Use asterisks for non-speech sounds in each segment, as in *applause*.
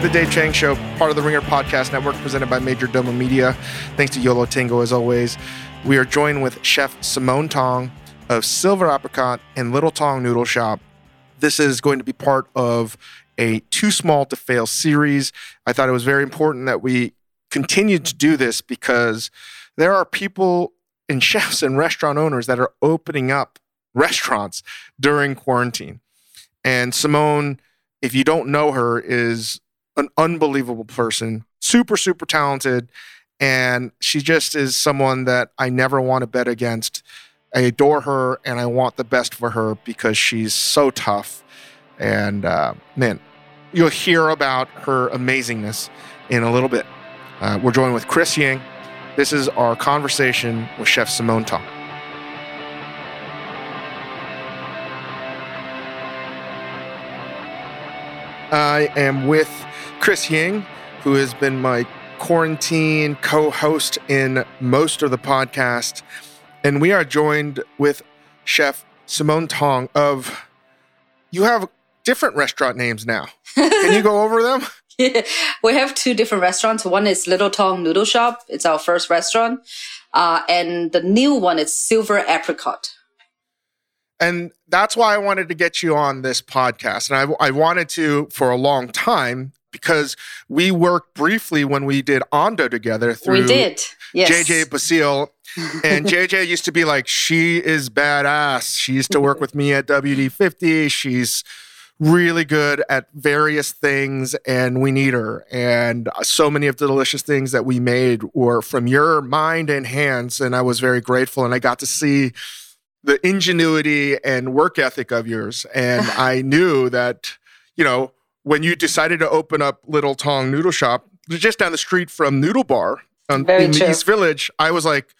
the Dave Chang Show, part of the Ringer Podcast Network, presented by Majordomo Media. Thanks to Yo La Tengo, as always. We are joined with Chef Simone Tong of Silver Apricot and Little Tong Noodle Shop. This is going to be part of a Too Small to Fail series. I thought it was very important that we continued to do this because there are people and *laughs* chefs and restaurant owners that are opening up restaurants during quarantine. And Simone, if you don't know her, is an unbelievable person, super, super talented. And she just is someone that I never want to bet against. I adore her and I want the best for her because she's so tough. And uh, man, you'll hear about her amazingness in a little bit. Uh, we're joined with Chris Ying. This is our conversation with Chef Simone Tong. I am with Chris Ying, who has been my quarantine co host in most of the podcast. And we are joined with Chef Simone Tong of, you have different restaurant names now. Can you go *laughs* over them? Yeah. *laughs* We have two different restaurants. One is Little Tong Noodle Shop. It's our first restaurant. Uh, and the new one is Silver Apricot. And that's why I wanted to get you on this podcast. And I, I wanted to for a long time because we worked briefly when we did Ando together through we did. Yes. JJ Basile. and JJ *laughs* used to be like, she is badass. She used to work with me at WD50. She's really good at various things and we need her. And so many of the delicious things that we made were from your mind and hands. And I was very grateful. And I got to see the ingenuity and work ethic of yours. And *laughs* I knew that, you know, when you decided to open up Little Tong Noodle Shop, just down the street from Noodle Bar um, Very in true. the East Village, I was like,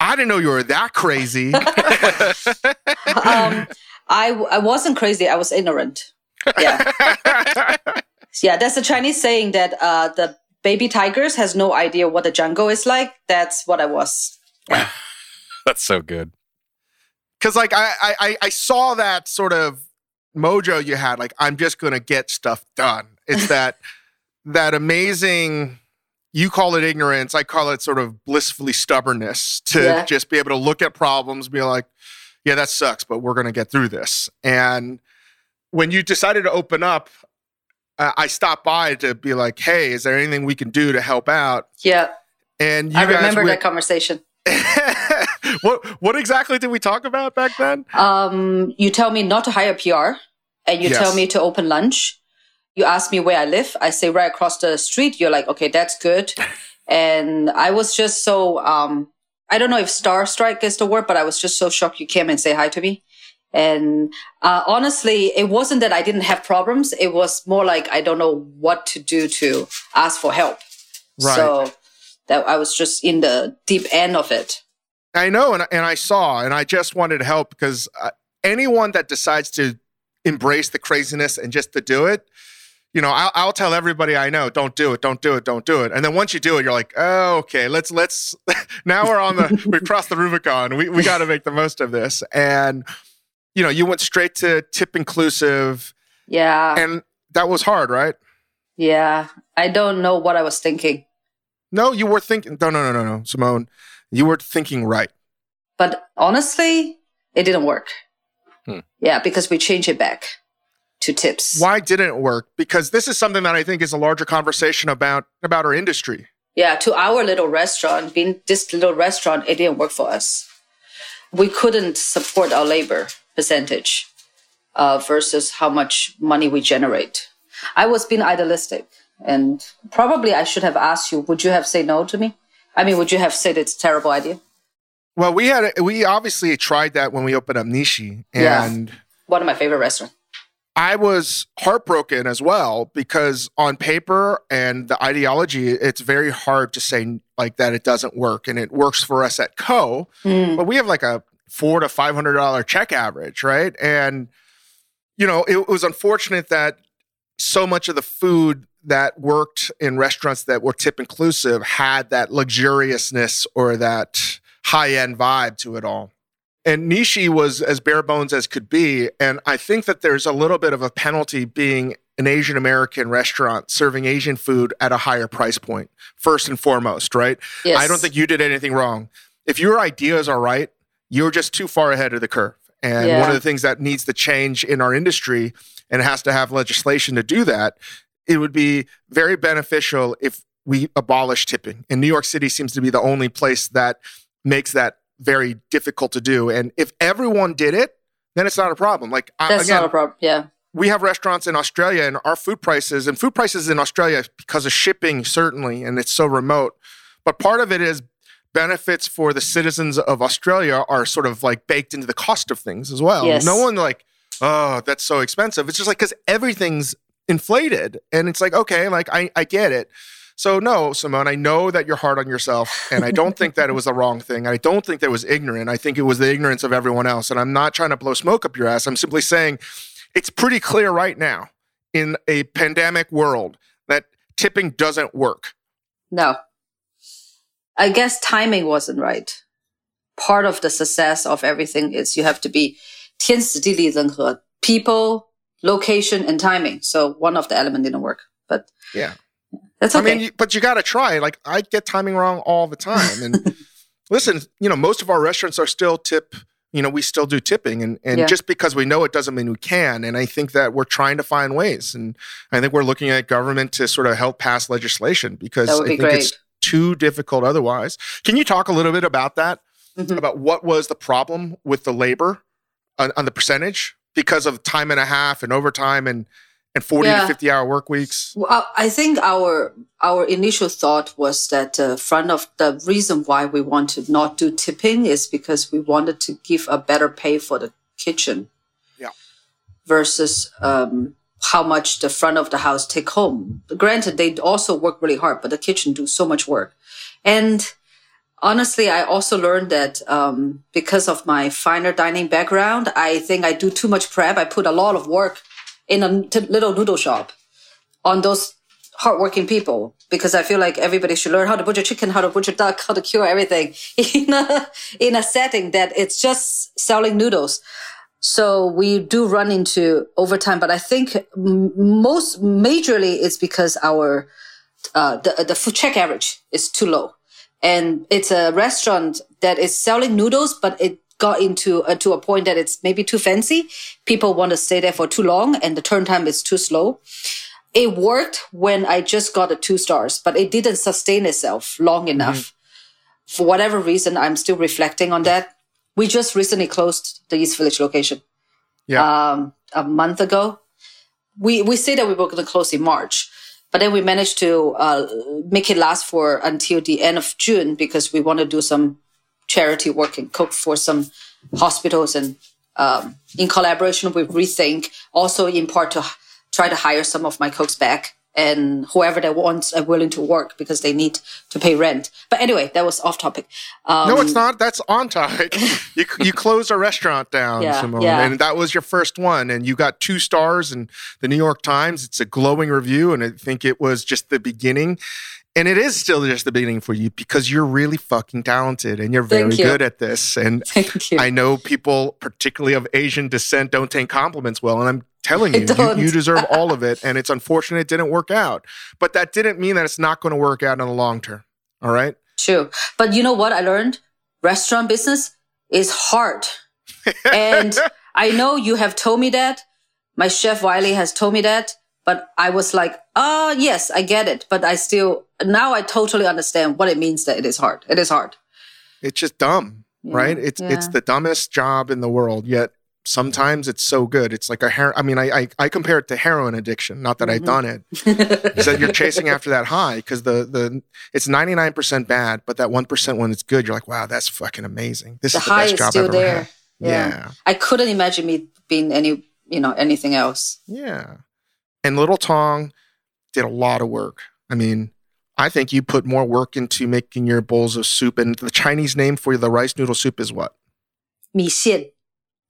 I didn't know you were that crazy. *laughs* um, I, I wasn't crazy. I was ignorant. Yeah. *laughs* yeah. That's a Chinese saying that uh, the baby tigers has no idea what the jungle is like. That's what I was. *laughs* That's so good. Because like I, I I saw that sort of mojo you had. Like I'm just gonna get stuff done. It's *laughs* that that amazing. You call it ignorance. I call it sort of blissfully stubbornness to Yeah. just be able to look at problems, be like, yeah, that sucks, but we're gonna get through this. And when you decided to open up, uh, I stopped by to be like, hey, is there anything we can do to help out? Yeah. And you I remember went- that conversation. *laughs* what what exactly did we talk about back then? Um, you tell me not to hire PR and you Yes. tell me to open lunch. You ask me where I live. I say right across the street. You're like, okay, that's good. *laughs* and I was just so, um, I don't know if starstruck is the word, but I was just so shocked you came and say hi to me. And uh, honestly, it wasn't that I didn't have problems. It was more like I don't know what to do to ask for help. Right. So that I was just in the deep end of it. I know, and, and I saw, and I just wanted to help because uh, anyone that decides to embrace the craziness and just to do it, you know, I'll, I'll tell everybody I know, don't do it, don't do it, don't do it. And then once you do it, you're like, oh, okay, let's let's. *laughs* now we're on the *laughs* we crossed the Rubicon. We we got to make the most of this. And you know, you went straight to tip inclusive, Yeah. and that was hard, right? Yeah. I don't know what I was thinking. No, you were thinking. No, no, no, no, no, Simone, you were thinking right. But honestly, it didn't work. Hmm. Yeah, because we changed it back to tips. Why didn't it work? Because this is something that I think is a larger conversation about about our industry. Yeah, to our little restaurant, being this little restaurant, it didn't work for us. We couldn't support our labor percentage uh, versus how much money we generate. I was being idealistic, and probably I should have asked you, would you have said no to me? I mean, would you have said it's a terrible idea? Well, we had we obviously tried that when we opened up Nishi, Yeah. and One of my favorite restaurants. I was heartbroken as well because on paper and the ideology, it's very hard to say like that it doesn't work, and it works for us at Ko. Mm. But we have like a four to five hundred dollar check average, right? And you know, it was unfortunate that so much of the food that worked in restaurants that were tip inclusive had that luxuriousness or that high end vibe to it all. And Nishi was as bare bones as could be. And I think that there's a little bit of a penalty being an Asian American restaurant serving Asian food at a higher price point, first and foremost, right? Yes. I don't think you did anything wrong. If your ideas are right, you're just too far ahead of the curve. And Yeah. one of the things that needs to change in our industry and has to have legislation to do that, it would be very beneficial if we abolish tipping. And New York City seems to be the only place that makes that very difficult to do. And if everyone did it, then it's not a problem. Like That's again, not a problem. Yeah. we have restaurants in Australia and our food prices and food prices in Australia because of shipping certainly and it's so remote but part of it is benefits for the citizens of Australia are sort of like baked into the cost of things as well Yes. no one like oh that's so expensive it's just like cuz everything's inflated and it's like okay like I I get it so no Simone I know that you're hard on yourself and I don't think that it was the wrong thing I don't think that it was ignorant I think it was the ignorance of everyone else and I'm not trying to blow smoke up your ass I'm simply saying it's pretty clear right now in a pandemic world that tipping doesn't work. No. I guess timing wasn't right. Part of the success of everything is you have to be 天时地利人和 people, location, and timing. So one of the element didn't work, but Yeah. that's okay. I mean, but you got to try. Like I get timing wrong all the time. And *laughs* listen, you know, most of our restaurants are still tip. You know, we still do tipping, and and Yeah. just because we know it doesn't mean we can. And I think that we're trying to find ways, and I think we're looking at government to sort of help pass legislation because I be think great. it's too difficult otherwise. Can you talk a little bit about that? Mhm. About what was the problem with the labor on, on the percentage because of time and a half and overtime and and forty to fifty hour work weeks? Well, I think our our initial thought was that uh, front of the reason why we want to not do tipping is because we wanted to give a better pay for the kitchen. Yeah. Versus um, how much the front of the house take home. Granted, they also work really hard, but the kitchen do so much work. And honestly, I also learned that um, because of my finer dining background, I think I do too much prep. I put a lot of work in a little noodle shop on those hardworking people because I feel like everybody should learn how to butcher chicken, how to butcher duck, how to cure everything *laughs* in a in a setting that it's just selling noodles. So we do run into overtime, but I think most majorly it's because our uh, the the food check average is too low, and it's a restaurant that is selling noodles, but it got into uh, to a point that it's maybe too fancy. People want to stay there for too long, and the turn time is too slow. It worked when I just got the two stars, but it didn't sustain itself long enough. For whatever reason, I'm still reflecting on that. We just recently closed the East Village location Yeah. um, a month ago. We we say that we were going to close in March, but then we managed to uh, make it last for until the end of June because we want to do some charity work and cook for some hospitals and um, in collaboration with Rethink, also in part to try to hire some of my cooks back and whoever that wants are willing to work because they need to pay rent. But anyway, that was off topic. Um, No, it's not. That's on topic. *laughs* you you closed a restaurant down, Yeah, Simone, yeah. and that was your first one, and you got two stars in the New York Times. It's a glowing review, and I think it was just the beginning. And it is still just the beginning for you because you're really fucking talented and you're very you. good at this. And *laughs* Thank you. I know people, particularly of Asian descent, don't take compliments well. And I'm telling you, you, you deserve *laughs* all of it. And it's unfortunate it didn't work out. But that didn't mean that it's not going to work out in the long term. All right. True. But you know what I learned? Restaurant business is hard. and *laughs* I know you have told me that. My chef Wylie has told me that. But I was like, oh, yes, I get it. But I still, now I totally understand what it means that it is hard. It is hard. it's just dumb, Yeah, right? It's it's the dumbest job in the world. Yet sometimes it's so good. It's like a hair. I mean, I, I I compare it to heroin addiction. Not that I've Mm-hmm. done it. Is that you're chasing after that high because the the it's 99 percent bad, but that one percent when it's good, you're like, wow, that's fucking amazing. This The is the high best is job still I've ever there. had. Yeah. yeah. I couldn't imagine me being any, you know, anything else. Yeah. And Little Tong did a lot of work. I mean, I think you put more work into making your bowls of soup. And the Chinese name for the rice noodle soup is what? 米线,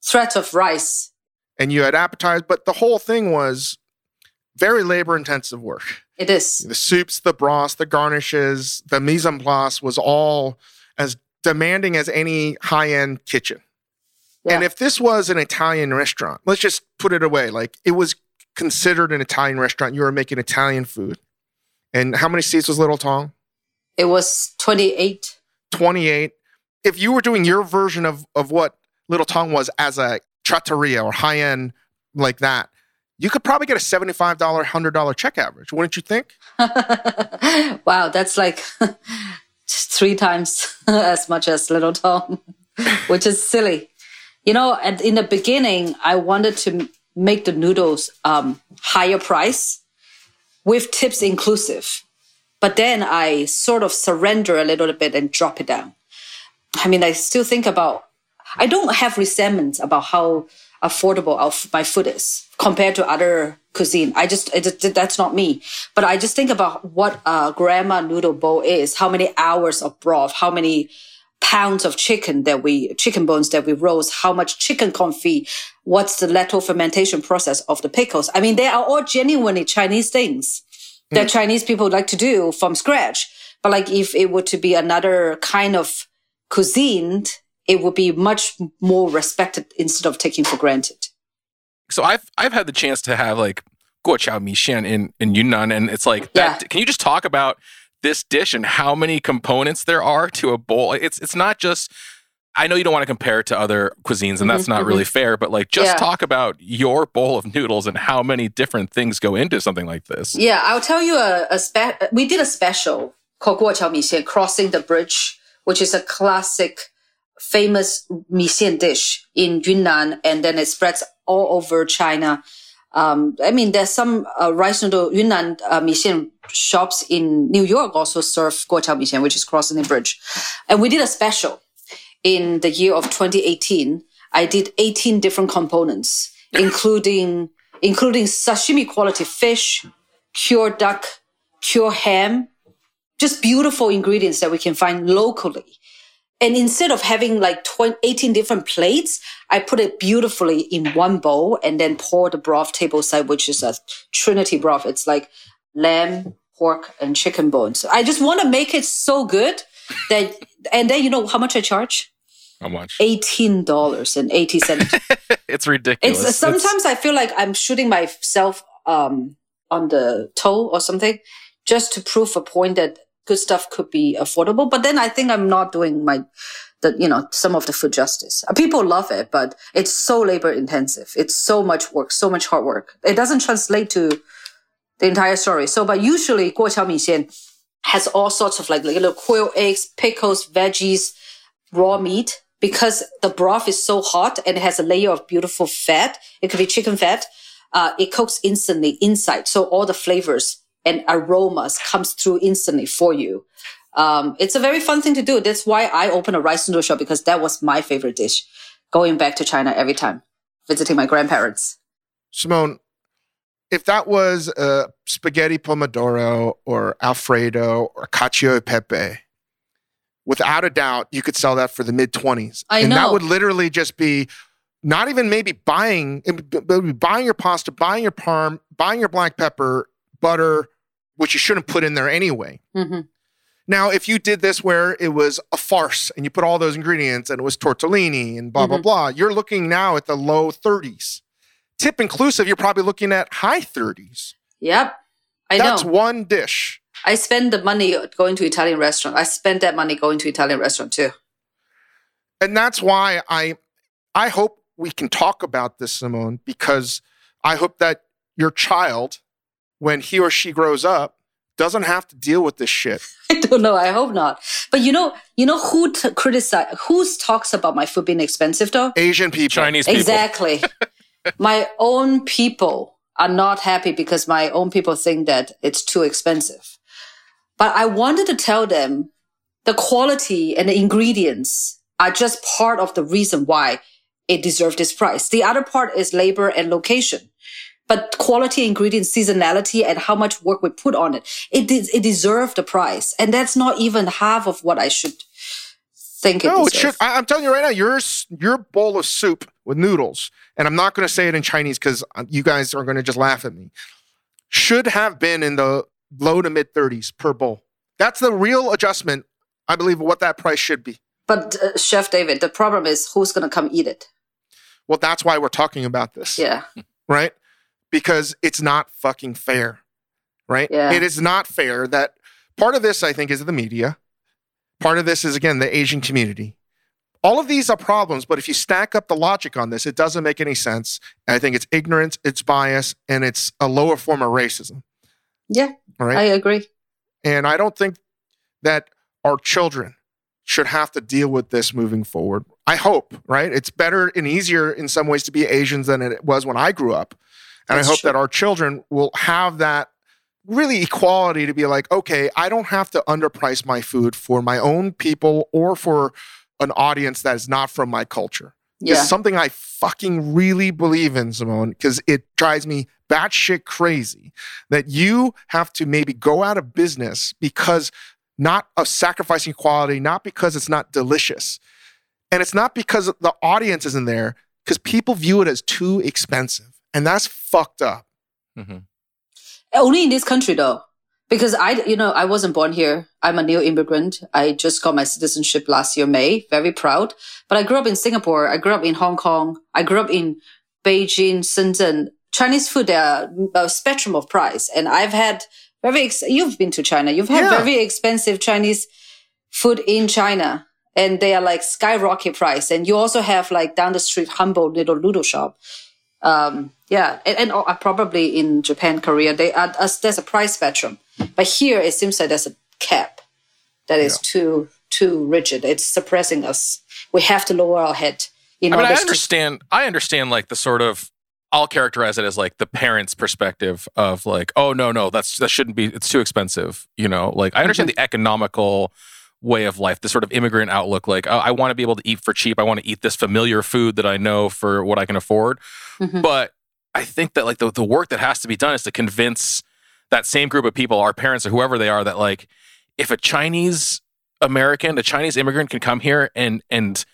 threat of rice. And you had appetizers, but the whole thing was very labor intensive work. It is. The soups, the broths, the garnishes, the mise en place was all as demanding as any high end kitchen. And if this was an Italian restaurant, let's just put it away. Like it was considered an Italian restaurant, you were making Italian food. And how many seats was Little Tong? It was 28. 28. If you were doing your version of, of what Little Tong was as a trattoria or high end like that, you could probably get a $75, $100 check average, wouldn't you think? *laughs* wow, that's like *laughs* three times *laughs* as much as Little Tong, which is silly. You know, in the beginning, I wanted to make the noodles um, higher price with tips inclusive. But then I sort of surrender a little bit and drop it down. I mean, I still think about, I don't have resentment about how affordable my food is compared to other cuisine. I just, it, that's not me. But I just think about what a grandma noodle bowl is, how many hours of broth, how many pounds of chicken that we, chicken bones that we roast, how much chicken confit, what's the lacto fermentation process of the pickles. I mean, they are all genuinely Chinese things that mm. Chinese people like to do from scratch. But like if it were to be another kind of cuisine, it would be much more respected instead of taken for granted. So I've I've had the chance to have like guoqiao mixian in in Yunnan, and it's like that. Yeah. Can you just talk about this dish and how many components there are to a bowl? It's it's not just. I know you don't want to compare it to other cuisines, and that's mm-hmm, not mm-hmm. really fair. But like, just yeah. talk about your bowl of noodles and how many different things go into something like this. Yeah, I'll tell you a, a spe- We did a special called guoqiao mixian, crossing the bridge, which is a classic famous mixian dish in Yunnan, and then it spreads all over China. Um, I mean, there's some uh, rice noodle Yunnan uh, mixian shops in New York also serve guoqiao mixian, which is crossing the bridge. And we did a special in the year of 2018. I did 18 different components, *laughs* including including sashimi quality fish, cured duck, cured ham, just beautiful ingredients that we can find locally and instead of having like 20, 18 different plates, I put it beautifully in one bowl and then pour the broth table side, which is a trinity broth. It's like lamb, pork, and chicken bones. I just want to make it so good that, and then you know how much I charge? How much? Eighteen dollars and eighty cents. *laughs* it's ridiculous. It's, sometimes it's... I feel like I'm shooting myself um, on the toe or something, just to prove a point that good stuff could be affordable. But then I think I'm not doing my, the, you know, some of the food justice. Uh, people love it, but it's so labor intensive. It's so much work, so much hard work. It doesn't translate to the entire story. So, but usually guoqiao mixian has all sorts of like little quail eggs, pickles, veggies, raw meat because the broth is so hot and it has a layer of beautiful fat. It could be chicken fat. Uh, it cooks instantly inside. So all the flavors and aromas comes through instantly for you. Um, it's a very fun thing to do. That's why I opened a rice noodle shop because that was my favorite dish going back to China every time visiting my grandparents. Simone, if that was a spaghetti pomodoro or Alfredo or cacio e pepe, without a doubt, you could sell that for the mid 20s. I and know. that would literally just be not even maybe buying, buying your pasta, buying your parm, buying your black pepper, butter, which you shouldn't put in there anyway. Mm-hmm. Now, if you did this where it was a farce and you put all those ingredients and it was tortellini and blah, mm-hmm. blah, blah, you're looking now at the low 30s. Tip inclusive, you're probably looking at high 30s. Yep. I know That's know. one dish. I spend the money going to Italian restaurant. I spend that money going to Italian restaurant too. And that's why I I hope we can talk about this, Simone, because I hope that your child when he or she grows up doesn't have to deal with this shit. *laughs* I don't know. I hope not. But you know, you know who t- criticize, who talks about my food being expensive though? Asian people, Chinese people. Exactly. *laughs* my own people are not happy because my own people think that it's too expensive. But I wanted to tell them the quality and the ingredients are just part of the reason why it deserves this price. The other part is labor and location but quality ingredients, seasonality, and how much work we put on it, it it deserved the price, and that's not even half of what I should think it. No, it should. I, am telling you right now, your your bowl of soup with noodles, and I'm not going to say it in Chinese because uh, you guys are going to just laugh at me. Should have been in the low to mid 30s per bowl. That's the real adjustment, I believe, what that price should be. But uh, Chef David, the problem is who's going to come eat it. Well, that's why we're talking about this. Yeah. Right because it's not fucking fair, right? Yeah. It is not fair that part of this, I think, is the media. Part of this is, again, the Asian community. All of these are problems, but if you stack up the logic on this, it doesn't make any sense. And I think it's ignorance, it's bias, and it's a lower form of racism. Yeah, Right? I agree. And I don't think that our children should have to deal with this moving forward. I hope, right? It's better and easier in some ways to be Asians than it was when I grew up. And That's I hope true. that our children will have that really equality to be like, okay, I don't have to underprice my food for my own people or for an audience that is not from my culture. Yeah. It's something I fucking really believe in, Simone, because it drives me batshit crazy that you have to maybe go out of business because not of sacrificing quality, not because it's not delicious. And it's not because the audience isn't there, because people view it as too expensive. And that's fucked up. Mhm. Only in this country though. Because I, you know, I wasn't born here. I'm a new immigrant. I just got my citizenship last year, May. Very proud. But I grew up in Singapore. I grew up in Hong Kong. I grew up in Beijing, Shenzhen. Chinese food, there are a spectrum of price. And I've had very, ex- you've been to China. You've had Yeah. very expensive Chinese food in China. And they are like skyrocket price. And you also have like down the street, humble little noodle shop um, yeah, and, and uh, probably in Japan, Korea, they are, uh, there's a price spectrum, but here it seems like there's a cap that is too too rigid. It's suppressing us. We have to lower our head in I mean, order I to. understand. I understand like the sort of. I'll characterize it as like the parents' perspective of like, oh no, no, that's that shouldn't be. It's too expensive. You know, like I understand the economical way of life, the sort of immigrant outlook. Like, oh, I want to be able to eat for cheap. I want to eat this familiar food that I know for what I can afford. Mhm. But I think that like the, the work that has to be done is to convince that same group of people, our parents or whoever they are, that like if a Chinese American, a Chinese immigrant can come here and and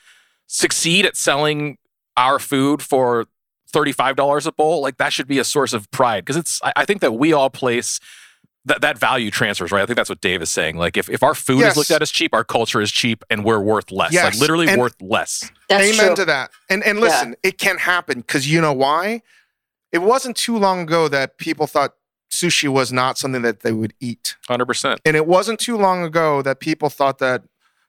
succeed at selling our food for $35 a bowl, like that should be a source of pride. Because it's I, I think that we all place that that value transfers, right? I think that's what Dave is saying. Like if, if our food Yes. is looked at as cheap, our culture is cheap and we're worth less. Yes. Like literally And- worth less. That's Amen true. to that. And and listen, it can happen because you know why? It wasn't too long ago that people thought sushi was not something that they would eat. Hundred percent. And it wasn't too long ago that people thought that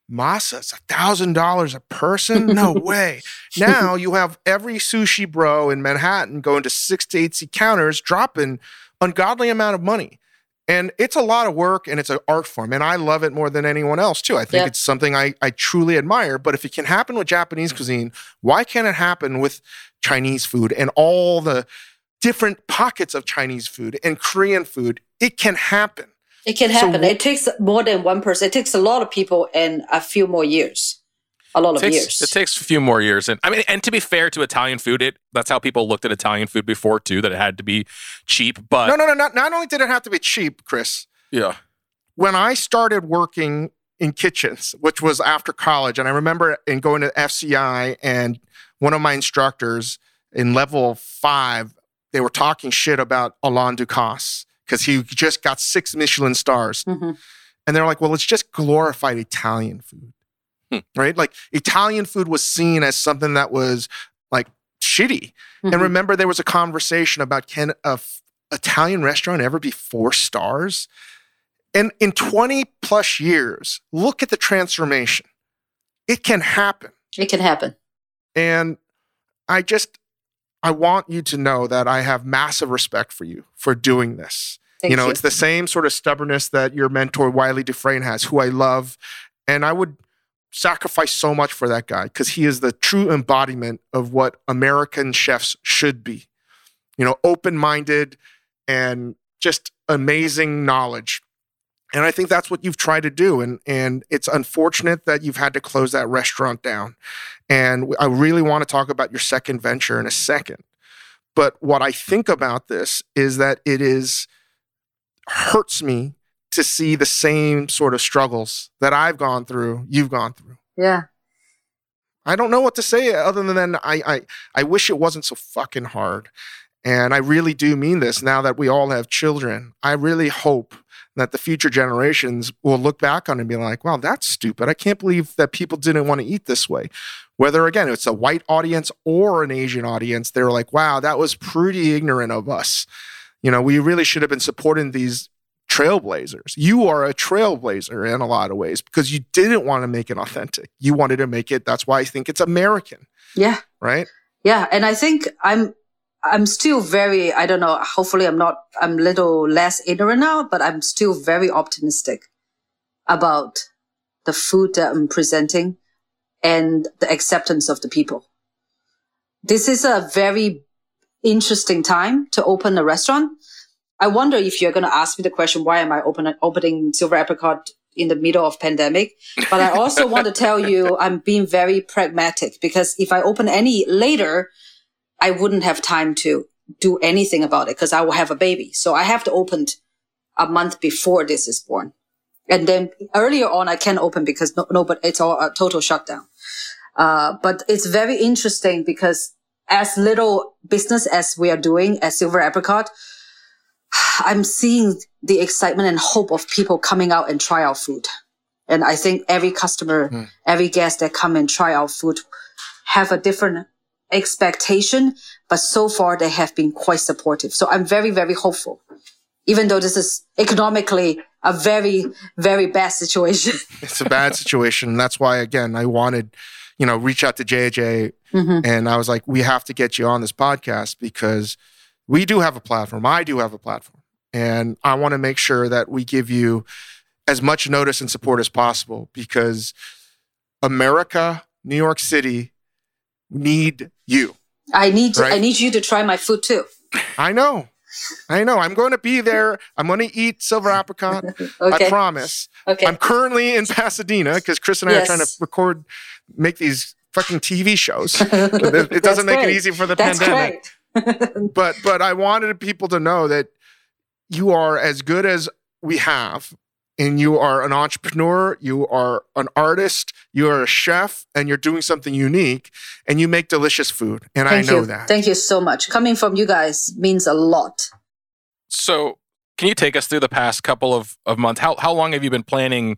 masa is a thousand dollars a person. No *laughs* way. Now you have every sushi bro in Manhattan going to six to eight seat counters, dropping ungodly amount of money. And it's a lot of work and it's an art form. And I love it more than anyone else, too. I think Yeah. it's something I, I truly admire. But if it can happen with Japanese cuisine, why can't it happen with Chinese food and all the different pockets of Chinese food and Korean food? It can happen. It can happen. wh- it takes more than one person. It takes a lot of people and a few more years. A lot of takes, years. it takes a few more years, and I mean, and to be fair to Italian food, it that's how people looked at Italian food before too. That it had to be cheap, but No, no, no. Not, not only did it have to be cheap, Chris, yeah, when I started working in kitchens, which was after college, and I remember in going to FCI and one of my instructors in level five, they were talking shit about Alain Ducasse because he just got six Michelin stars. Mhm. And they're like, well, it's just glorified Italian food, Hmm. right? Like Italian food was seen as something that was like shitty. Mhm. And remember, there was a conversation about can a f- Italian restaurant ever be four stars? And in 20 plus years, look at the transformation. It can happen. it can happen. And I just, I want you to know that I have massive respect for you for doing this. Thank you know, you. it's the same sort of stubbornness that your mentor, Wylie Dufresne, has, who I love. And I would sacrifice so much for that guy because he is the true embodiment of what American chefs should be. You know, open minded and just amazing knowledge. And I think that's what you've tried to do. And, and it's unfortunate that you've had to close that restaurant down. And I really want to talk about your second venture in a second. But what I think about this is that it is hurts me to see the same sort of struggles that I've gone through, you've gone through. yeah. I don't know what to say other than I, I, I wish it wasn't so fucking hard. And I really do mean this now that we all have children. I really hope that the future generations will look back on and be like, wow, that's stupid. I can't believe that people didn't want to eat this way. Whether again, it's a white audience or an Asian audience, they're like, wow, that was pretty ignorant of us. You know, we really should have been supporting these trailblazers. You are a trailblazer in a lot of ways because you didn't want to make it authentic. You wanted to make it. That's why I think it's American. Yeah. Right. Yeah. And I think I'm, I'm still very, I don't know, hopefully I'm not, I'm a little less ignorant now, but I'm still very optimistic about the food that I'm presenting and the acceptance of the people. This is a very interesting time to open a restaurant. I wonder if you're going to ask me the question, why am I open, opening Silver Apricot in the middle of pandemic? But I also want to tell you, I'm being very pragmatic because if I open any later, I wouldn't have time to do anything about it because I will have a baby. So I have to open a month before this is born. And then earlier on, I can open because no, no but it's all a total shutdown. Uh, but it's very interesting because as little business as we are doing at Silver Apricot, *sighs* I'm seeing the excitement and hope of people coming out and try our food. And I think every customer, mm. every guest that come and try our food have a different expectation, but so far they have been quite supportive. So I'm very, very hopeful, even though this is economically a very, very bad situation. *laughs* it's a bad situation. That's why, again, I wanted, you know, reach out to JJ mm-hmm. and I was like, we have to get you on this podcast because we do have a platform. I do have a platform. And I want to make sure that we give you as much notice and support as possible because America, New York City need you. I need right? I need you to try my food too. I know. I know. I'm going to be there. I'm going to eat silver apricot. *laughs* okay. I promise. Okay. I'm currently in Pasadena because Chris and I yes. are trying to record, make these fucking TV shows. *laughs* it doesn't make it easy for the That's pandemic. *laughs* but but I wanted people to know that you are as good as we have and you are an entrepreneur, you are an artist, you are a chef, and you're doing something unique, and you make delicious food. And Thank I know you. that. Thank you so much. Coming from you guys means a lot. So, can you take us through the past couple of, of months? How how long have you been planning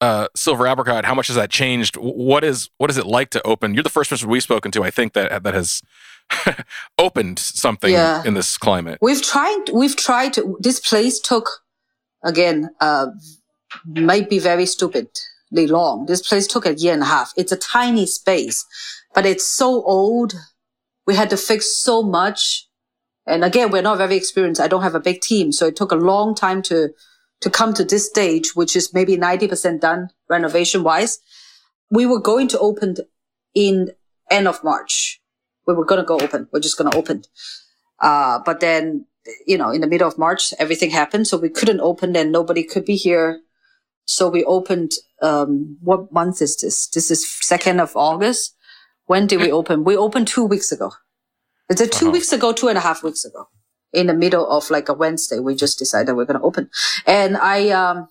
uh, Silver Apricot? How much has that changed? What is what is it like to open? You're the first person we've spoken to, I think that that has *laughs* opened something yeah. in this climate. We've tried. We've tried. To, this place took again, uh, might be very stupidly long. This place took a year and a half. It's a tiny space, but it's so old. We had to fix so much. And again, we're not very experienced. I don't have a big team. So it took a long time to, to come to this stage, which is maybe 90% done renovation wise. We were going to open in end of March. We were going to go open. We're just going to open. Uh, but then you know, in the middle of March, everything happened. So we couldn't open and nobody could be here. So we opened, um, what month is this? This is 2nd of August. When did we open? We opened two weeks ago. Is it 2 uh-huh. weeks ago, two and a half weeks ago? In the middle of like a Wednesday, we just decided we're going to open. And I, um,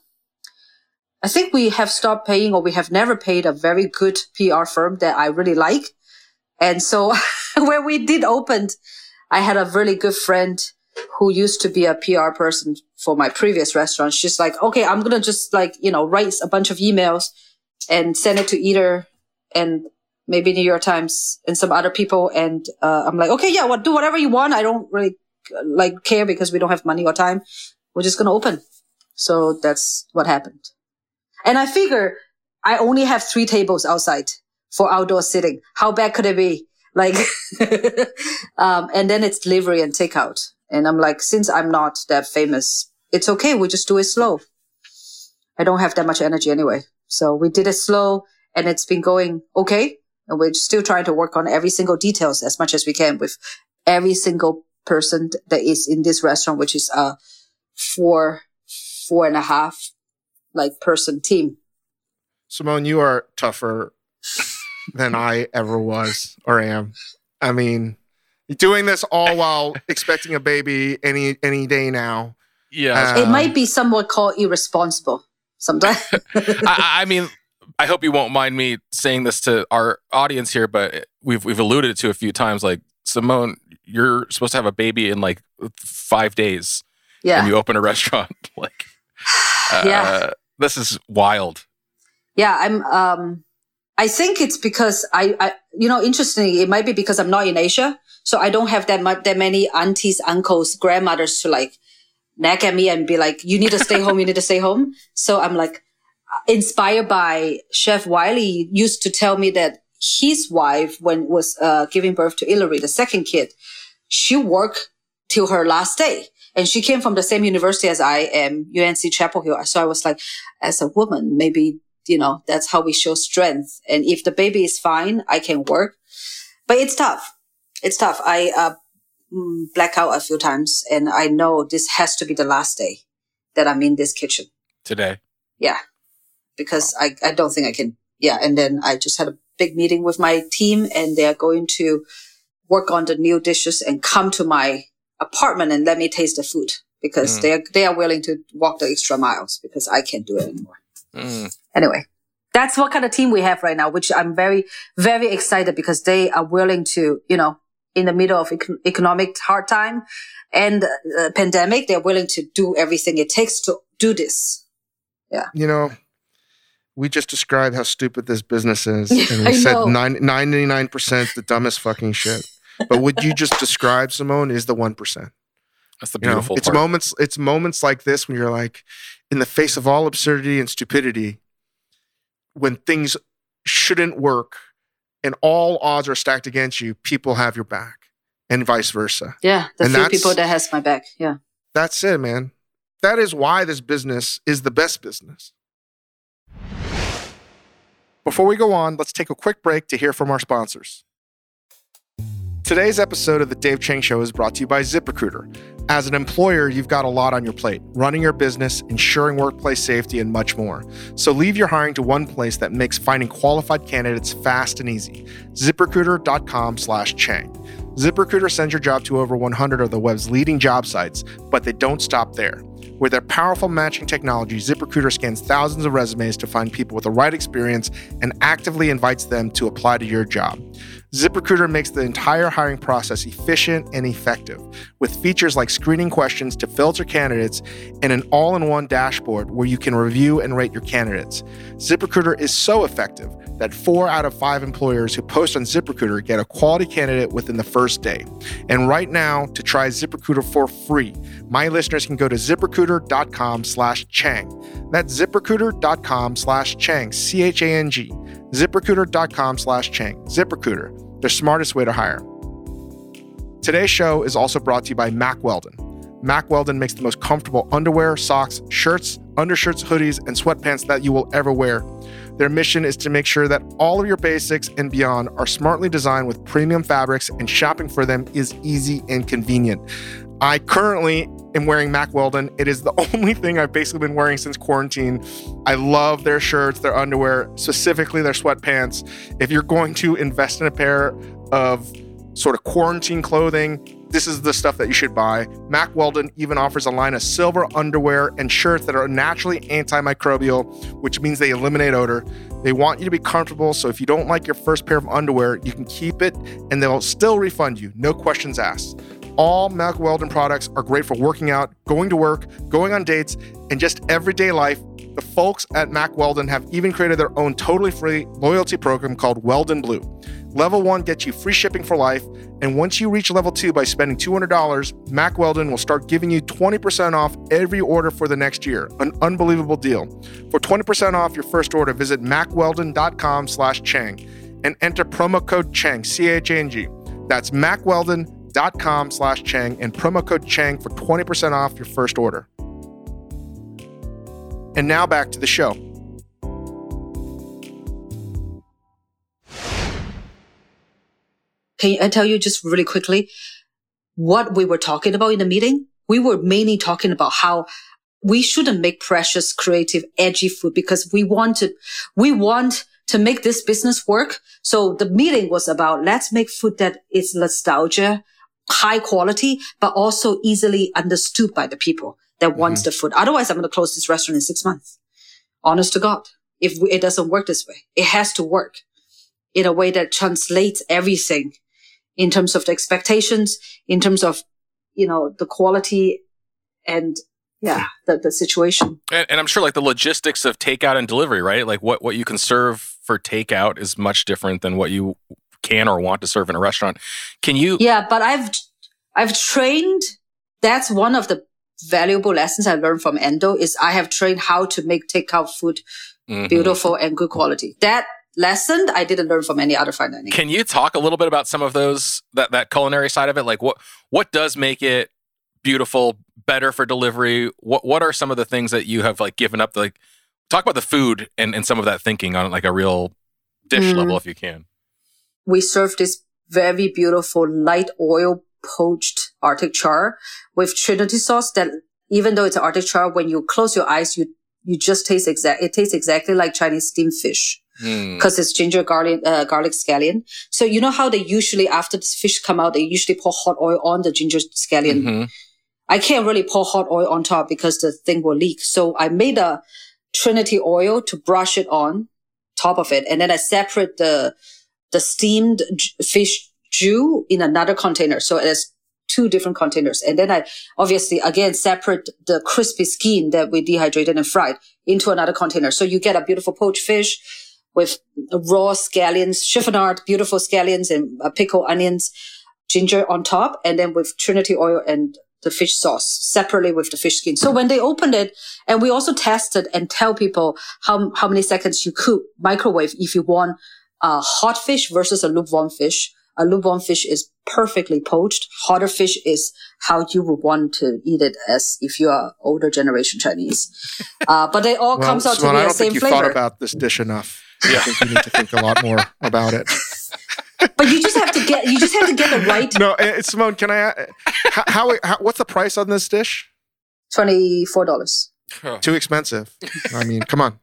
I think we have stopped paying or we have never paid a very good PR firm that I really like. And so *laughs* when we did open, I had a really good friend who used to be a PR person for my previous restaurant, she's like, okay, I'm going to just like, you know, write a bunch of emails and send it to Eater and maybe New York Times and some other people. And, uh, I'm like, okay, yeah, well, do whatever you want. I don't really like care because we don't have money or time. We're just going to open. So that's what happened. And I figure I only have three tables outside for outdoor sitting. How bad could it be? Like, *laughs* um, and then it's delivery and takeout. And I'm like, since I'm not that famous, it's okay. We just do it slow. I don't have that much energy anyway. So we did it slow and it's been going okay. And we're still trying to work on every single details as much as we can with every single person that is in this restaurant, which is a four, four and a half like person team. Simone, you are tougher than I ever was or am. I mean, doing this all while expecting a baby any any day now. Yeah, um, it might be somewhat called irresponsible sometimes. I, I, mean, I hope you won't mind me saying this to our audience here, but we've we've alluded to a few times. Like Simone, you're supposed to have a baby in like five days. Yeah, and you open a restaurant. *laughs* like, Uh, yeah. This is wild. Yeah, I'm. Um, I think it's because I, I, you know, interestingly, it might be because I'm not in Asia, so I don't have that much, that many aunties, uncles, grandmothers to like nag at me and be like, "You need to stay home. You need to stay home." So I'm like, inspired by Chef Wylie, used to tell me that his wife, when was uh, giving birth to Hillary, the second kid, she worked till her last day. And she came from the same university as I am, UNC Chapel Hill. So I was like, as a woman, maybe, you know, that's how we show strength. And if the baby is fine, I can work. But it's tough. It's tough. I, uh, mm, black out a few times and I know this has to be the last day that I'm in this kitchen. Today. Yeah. Because I, I don't think I can. Yeah. And then I just had a big meeting with my team and they are going to work on the new dishes and come to my apartment and let me taste the food because mm. they are, they are willing to walk the extra miles because I can't do it anymore. Mm. Anyway, that's what kind of team we have right now, which I'm very, very excited because they are willing to, you know, in the middle of econ- economic hard time and uh, pandemic, they're willing to do everything it takes to do this. Yeah. You know, we just described how stupid this business is, *laughs* and we said 99 percent the dumbest fucking shit. But what you just described, Simone, is the one percent. That's the beautiful. You know, it's part. moments. It's moments like this when you're like, in the face of all absurdity and stupidity, when things shouldn't work, and all odds are stacked against you, people have your back, and vice versa. Yeah, the and few people that has my back. Yeah, that's it, man. That is why this business is the best business. Before we go on, let's take a quick break to hear from our sponsors. Today's episode of The Dave Chang Show is brought to you by ZipRecruiter. As an employer, you've got a lot on your plate running your business, ensuring workplace safety, and much more. So leave your hiring to one place that makes finding qualified candidates fast and easy ziprecruiter.com slash Chang. ZipRecruiter sends your job to over 100 of the web's leading job sites, but they don't stop there. With their powerful matching technology, ZipRecruiter scans thousands of resumes to find people with the right experience and actively invites them to apply to your job. ZipRecruiter makes the entire hiring process efficient and effective with features like screening questions to filter candidates and an all in one dashboard where you can review and rate your candidates. ZipRecruiter is so effective that four out of five employers who post on ZipRecruiter get a quality candidate within the first day. And right now, to try ZipRecruiter for free, my listeners can go to ziprecruiter.com slash Chang. That's ziprecruiter.com slash Chang, C H A N G. ZipRecruiter.com slash Chang. ZipRecruiter, the smartest way to hire. Today's show is also brought to you by Mack Weldon. Mack Weldon makes the most comfortable underwear, socks, shirts, undershirts, hoodies, and sweatpants that you will ever wear. Their mission is to make sure that all of your basics and beyond are smartly designed with premium fabrics, and shopping for them is easy and convenient. I currently am wearing Mack Weldon. It is the *laughs* only thing I've basically been wearing since quarantine. I love their shirts, their underwear, specifically their sweatpants. If you're going to invest in a pair of sort of quarantine clothing, this is the stuff that you should buy. Mack Weldon even offers a line of silver underwear and shirts that are naturally antimicrobial, which means they eliminate odor. They want you to be comfortable, so if you don't like your first pair of underwear, you can keep it and they'll still refund you, no questions asked. All Mack Weldon products are great for working out, going to work, going on dates, and just everyday life. The folks at Mack Weldon have even created their own totally free loyalty program called Weldon Blue. Level one gets you free shipping for life, and once you reach level two by spending $200, Mack Weldon will start giving you 20% off every order for the next year. An unbelievable deal. For 20% off your first order, visit mackweldon.com slash Chang and enter promo code Chang, C-H-A-N-G. That's mackweldon.com slash Chang and promo code Chang for 20% off your first order. And now back to the show. Can I tell you just really quickly what we were talking about in the meeting? We were mainly talking about how we shouldn't make precious, creative, edgy food because we want to, we want to make this business work. So the meeting was about let's make food that is nostalgia, high quality, but also easily understood by the people that mm-hmm. wants the food. Otherwise, I'm going to close this restaurant in six months. Honest to God. If we, it doesn't work this way, it has to work in a way that translates everything in terms of the expectations, in terms of, you know, the quality and yeah the, the situation and, and, i'm sure like the logistics of takeout and delivery right like what what you can serve for takeout is much different than what you can or want to serve in a restaurant can you yeah but i've i've trained that's one of the valuable lessons i learned from Ando is i have trained how to make takeout food mm-hmm. beautiful and good quality that lesson I didn't learn from any other fine dining. Can you talk a little bit about some of those that that culinary side of it? Like what what does make it beautiful, better for delivery? What what are some of the things that you have like given up? Like talk about the food and, and some of that thinking on like a real dish mm. level if you can. We serve this very beautiful light oil poached Arctic char with Trinity sauce that even though it's Arctic char, when you close your eyes, you you just taste exact. It tastes exactly like Chinese steamed fish because mm. it's ginger garlic uh, garlic scallion. So you know how they usually after the fish come out, they usually pour hot oil on the ginger scallion. Mm-hmm. I can't really pour hot oil on top because the thing will leak. So I made a Trinity oil to brush it on top of it, and then I separate the the steamed fish jus in another container. So it's two different containers. And then I obviously again separate the crispy skin that we dehydrated and fried into another container. So you get a beautiful poached fish with raw scallions, chiffonade, beautiful scallions and uh, pickled onions, ginger on top, and then with Trinity oil and the fish sauce separately with the fish skin. So when they opened it, and we also tested and tell people how, how many seconds you could microwave if you want a hot fish versus a lukewarm fish. A lukewarm fish is perfectly poached. Hotter fish is how you would want to eat it as if you are older generation Chinese. *laughs* Uh, but it all well, comes out to be the same flavor. I don't think you thought about this dish enough. Yeah. I think you need to think a lot more *laughs* about it. but you just have to get you just have to get the right. No, uh, Simone, can I? Uh, how, how, what's the price on this dish? Twenty four dollars. Too expensive. I mean, come on.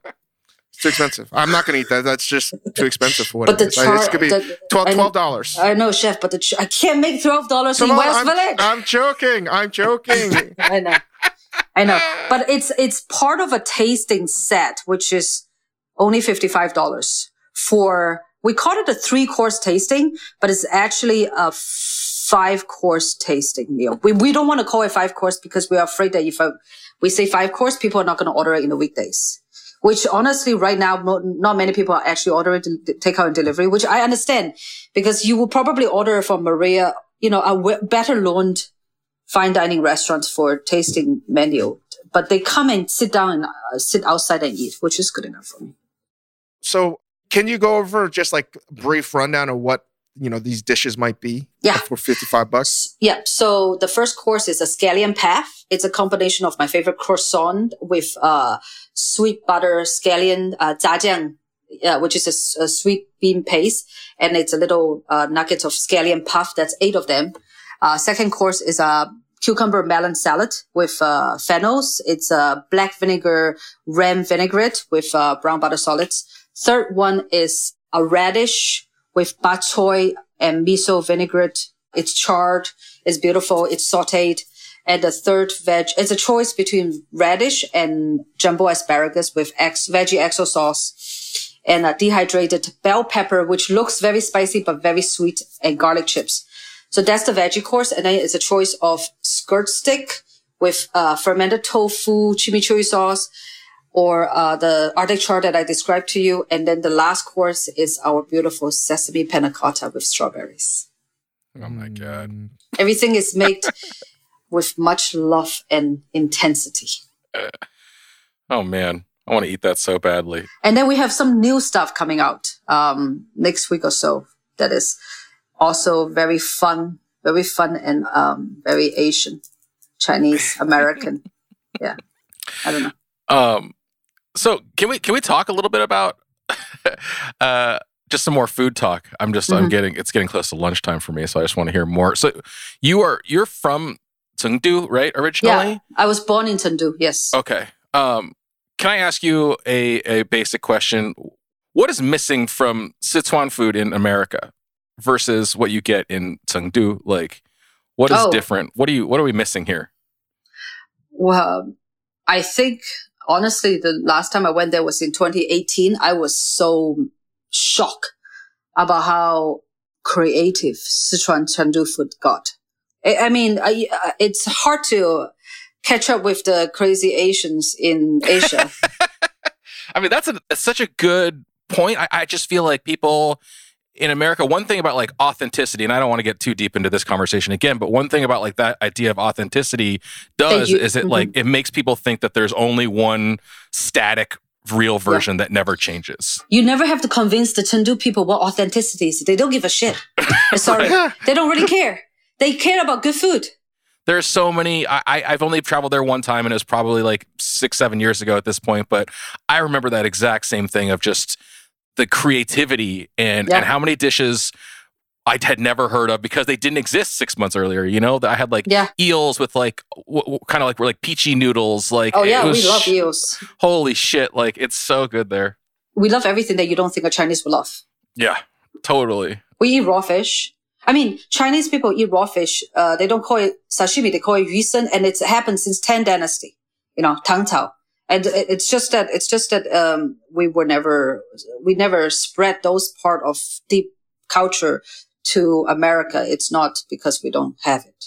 It's too expensive. I'm not going to eat that. That's just too expensive for what but it the is. Char- it's going to be $12, dollars I know, chef, but the ch- I can't make twelve dollars in West I'm, Village. I'm joking. I'm joking. *laughs* I know, I know. *laughs* But it's it's part of a tasting set, which is only $55 for, we call it a three course tasting, but it's actually a five course tasting meal. We, we don't want to call it five course because we are afraid that if uh, we say five course, people are not going to order it in the weekdays. Which honestly, right now, not many people are actually ordering takeout and delivery, which I understand because you will probably order from Maria, you know, a better loaned fine dining restaurants for tasting menu, but they come and sit down and uh, sit outside and eat, which is good enough for me. So, can you go over just like brief rundown of what you know these dishes might be? Yeah, for fifty five bucks. Yeah. So the first course is a scallion puff. It's a combination of my favorite croissant with uh, sweet butter scallion uh, jiajiang, uh, which is a, a, sweet bean paste, and it's a little uh, nuggets of scallion puff. That's eight of them. Uh, second course is a cucumber melon salad with uh, fennels. It's a black vinegar ram vinaigrette with uh, brown butter solids. Third one is a radish with bok choy and miso vinaigrette. It's charred. It's beautiful. It's sauteed. And the third veg, it's a choice between radish and jumbo asparagus with ex, veggie XO sauce and a dehydrated bell pepper, which looks very spicy, but very sweet and garlic chips. So that's the veggie course. And then it's a choice of skirt stick with uh, fermented tofu, chimichurri sauce, or uh, the Arctic char that I described to you. And then the last course is our beautiful sesame panna cotta with strawberries. Oh my God. Everything is made *laughs* with much love and intensity. Uh, *sighs* oh man. I want to eat that so badly. And then we have some new stuff coming out um, next week or so that is also very fun, very fun and um, very Asian, Chinese, *laughs* American. yeah. I don't know. Um, so can we can we talk a little bit about *laughs* uh, just some more food talk? I'm just mm-hmm. I'm getting it's getting close to lunchtime for me, so I just want to hear more. So you are you're from Chengdu, right? Originally, yeah, I was born in Chengdu. Yes. Okay. Um, can I ask you a a basic question? What is missing from Sichuan food in America versus what you get in Chengdu? Like, what is oh. different? What do you what are we missing here? Well, I think honestly, the last time I went there was in 2018. I was so shocked about how creative Sichuan Chengdu food got. I, I mean, I, it's hard to catch up with the crazy Asians in Asia. *laughs* I mean, that's, a, that's such a good point. I, I just feel like people in America, one thing about like authenticity, and I don't want to get too deep into this conversation again, but one thing about like that idea of authenticity does you, is it mm-hmm. like it makes people think that there's only one static real version yeah. that never changes. You never have to convince the Chengdu people what authenticity is. They don't give a shit. *laughs* Sorry. right. They don't really care. They care about good food. There's so many. I, I've only traveled there one time, and it was probably like six, seven years ago at this point. But I remember that exact same thing of just the creativity and yeah. and how many dishes I had never heard of because they didn't exist six months earlier. You know, I had like yeah. eels with like w- w- kind of like we're like peachy noodles. Like oh yeah, we love eels. Holy shit! Like it's so good there. We love everything that you don't think a Chinese would love. Yeah, totally. We eat raw fish. I mean, Chinese people eat raw fish. Uh, they don't call it sashimi; they call it yusen, and it's happened since Tang Dynasty. You know, Tang Tao. And it's just that it's just that um, we were never we never spread those part of deep culture to America. It's not because we don't have it.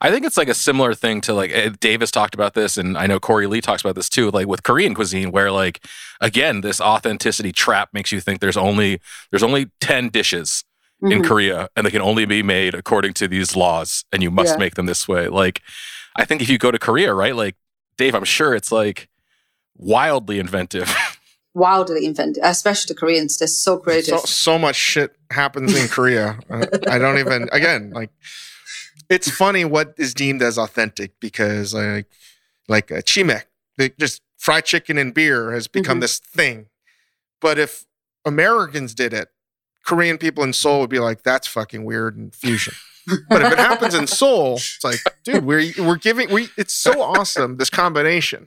I think it's like a similar thing to like Davis talked about this, and I know Corey Lee talks about this too, like with Korean cuisine, where like again, this authenticity trap makes you think there's only there's only ten dishes mm-hmm. in Korea, and they can only be made according to these laws, and you must yeah. make them this way. Like, I think if you go to Korea, right, like Dave, I'm sure it's like wildly inventive. *laughs* wildly inventive, especially the Koreans. They're so creative. So, so much shit happens in Korea. Uh, I don't even, again, like, it's funny what is deemed as authentic because, like, like a chimek, just fried chicken and beer has become mm-hmm. this thing. But if Americans did it, Korean people in Seoul would be like, that's fucking weird and fusion. *laughs* but if it happens in *laughs* Seoul, it's like, dude, we're we're giving we it's so awesome this combination.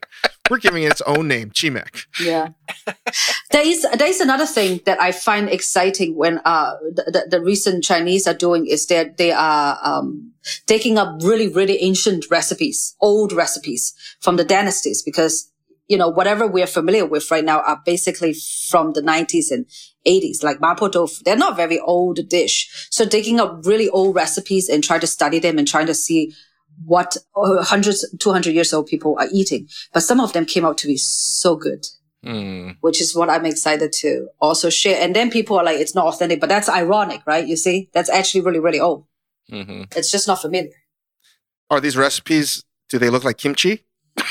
We're giving it its own name, Chimek. Yeah. *laughs* there is there is another thing that I find exciting when uh the, the, the recent Chinese are doing is that they are um taking up really really ancient recipes, old recipes from the dynasties because you know whatever we're familiar with right now are basically from the 90s and 80s, like mapo tofu. They're not very old dish. So digging up really old recipes and trying to study them and trying to see what hundreds, 200 years old people are eating. But some of them came out to be so good. Mm. Which is what I'm excited to also share. And then people are like, it's not authentic, but that's ironic, right? You see, that's actually really, really old. Mm-hmm. It's just not familiar. Are these recipes, do they look like kimchi?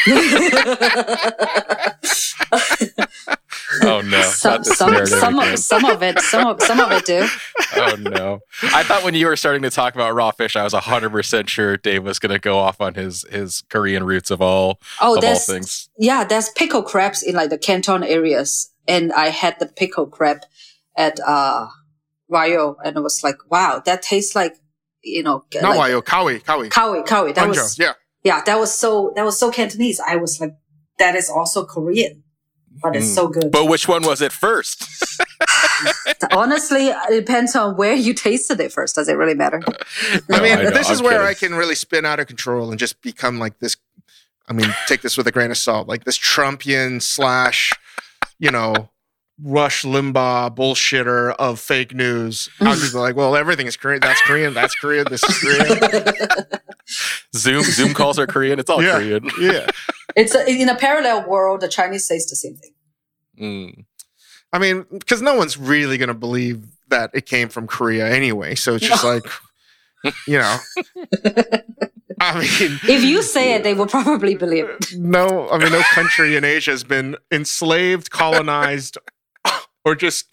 *laughs* Oh no! some some some of, some of it some of some of it do. oh no! I thought when you were starting to talk about raw fish, I was hundred percent sure Dave was going to go off on his his Korean roots of all oh, of all things. Yeah, there's pickle crabs in like the Canton areas, and I had the pickle crab at uh Wayo, and it was like, wow, that tastes like you know, not like, Wayo, Kawi, Kawi, Kawi, Kawi. That was yeah, yeah, that was so that was so Cantonese. I was like, that is also Korean but it's mm. so good. But which one was it first? *laughs* Honestly, it depends on where you tasted it first. Does it really matter? No, I mean, I this is I'm where kidding. I can really spin out of control and just become like this. I mean, take this with a grain of salt, like this Trumpian slash, you know, Rush Limbaugh bullshitter of fake news. *laughs* I'll just like, well, everything is Korean. That's Korean. That's Korean. This is Korean. *laughs* Zoom Zoom calls are Korean. It's all yeah, Korean. Yeah. *laughs* It's a, in a parallel world. The Chinese says the same thing. Mm. I mean, because no one's really going to believe that it came from Korea anyway. So it's just no. like, you know. I mean, if you say it, they will probably believe it. No, I mean, no country in Asia has been enslaved, colonized, or just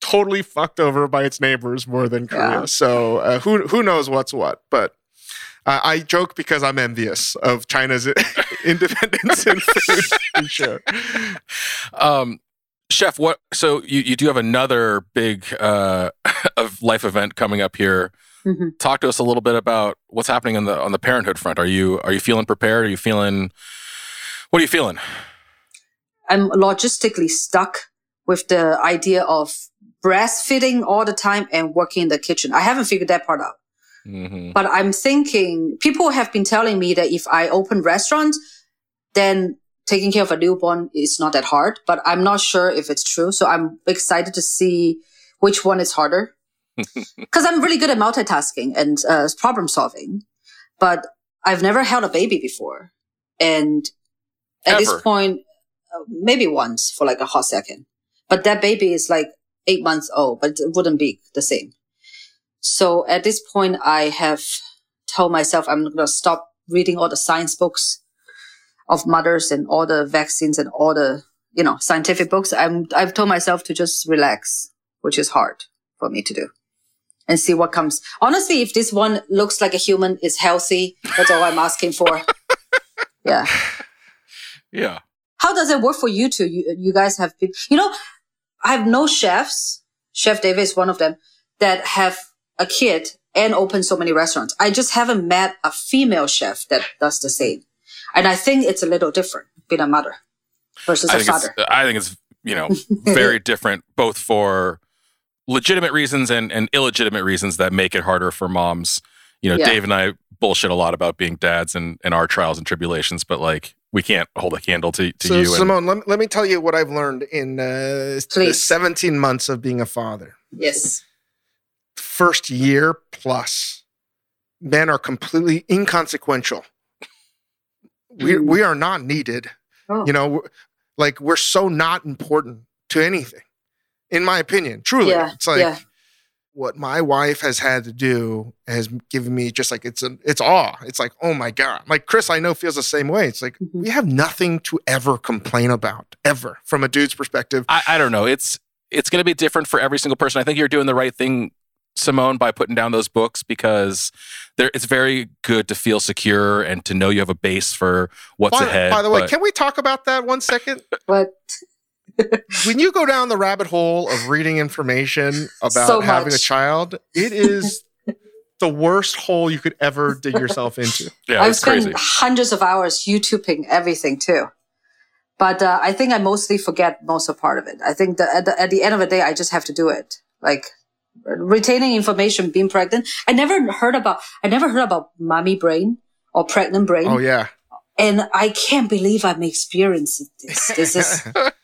totally fucked over by its neighbors more than Korea. Yeah. So uh, who who knows what's what? But uh, I joke because I'm envious of China's *laughs* independence in food. sure. Um, Chef, what? So you, you do have another big uh, *laughs* of life event coming up here. Mm-hmm. Talk to us a little bit about what's happening on the on the parenthood front. Are you are you feeling prepared? Are you feeling? What are you feeling? I'm logistically stuck with the idea of breastfeeding all the time and working in the kitchen. I haven't figured that part out. Mm-hmm. But I'm thinking people have been telling me that if I open restaurants, then taking care of a newborn is not that hard. But I'm not sure if it's true. So I'm excited to see which one is harder. *laughs* Because I'm really good at multitasking and uh, problem solving, but I've never held a baby before. And at Ever. this point, uh, maybe once for like a hot second. But that baby is like eight months old, but it wouldn't be the same. So at this point, I have told myself I'm going to stop reading all the science books of mothers and all the vaccines and all the, you know, scientific books. I'm, I've told myself to just relax, which is hard for me to do and see what comes. Honestly, if this one looks like a human, is healthy, that's all I'm asking for. yeah. *laughs* Yeah. How does it work for you two? You, you guys have been, you know, I have no chefs. Chef David is one of them that have a kid and open so many restaurants. I just haven't met a female chef that does the same. And I think it's a little different being a mother versus I a think father. I think it's you know very *laughs* different both for legitimate reasons and, and illegitimate reasons that make it harder for moms. You know, Yeah. Dave and I bullshit a lot about being dads and, and our trials and tribulations, but like we can't hold a candle to, to so you. and, Simone, let, let me tell you what I've learned in uh, the 17 months of being a father. yes. First year plus, men are completely inconsequential. We Mm. we are not needed. Oh. You know, like we're so not important to anything, in my opinion. Truly, Yeah, it's like yeah. What my wife has had to do has given me just like it's a, it's awe. It's like oh my god. Like Chris, I know feels the same way. It's like Mhm. we have nothing to ever complain about ever from a dude's perspective. I, I don't know. It's it's going to be different for every single person. I think you're doing the right thing, Simone, by putting down those books because there it's very good to feel secure and to know you have a base for what's by, ahead. by the way, but- can we talk about that one second? But when you go down the rabbit hole of reading information *laughs* about So having a child, it is the worst hole you could ever dig yourself into. *laughs* yeah, I've it's crazy. spent hundreds of hours YouTubing everything too. But uh, I think I mostly forget most of part of it. I think that at the, at the end of the day, I just have to do it. Like retaining information, being pregnant. I never heard about, I never heard about mommy brain or pregnant brain. Oh yeah. And I can't believe I'm experiencing this. This is, *laughs*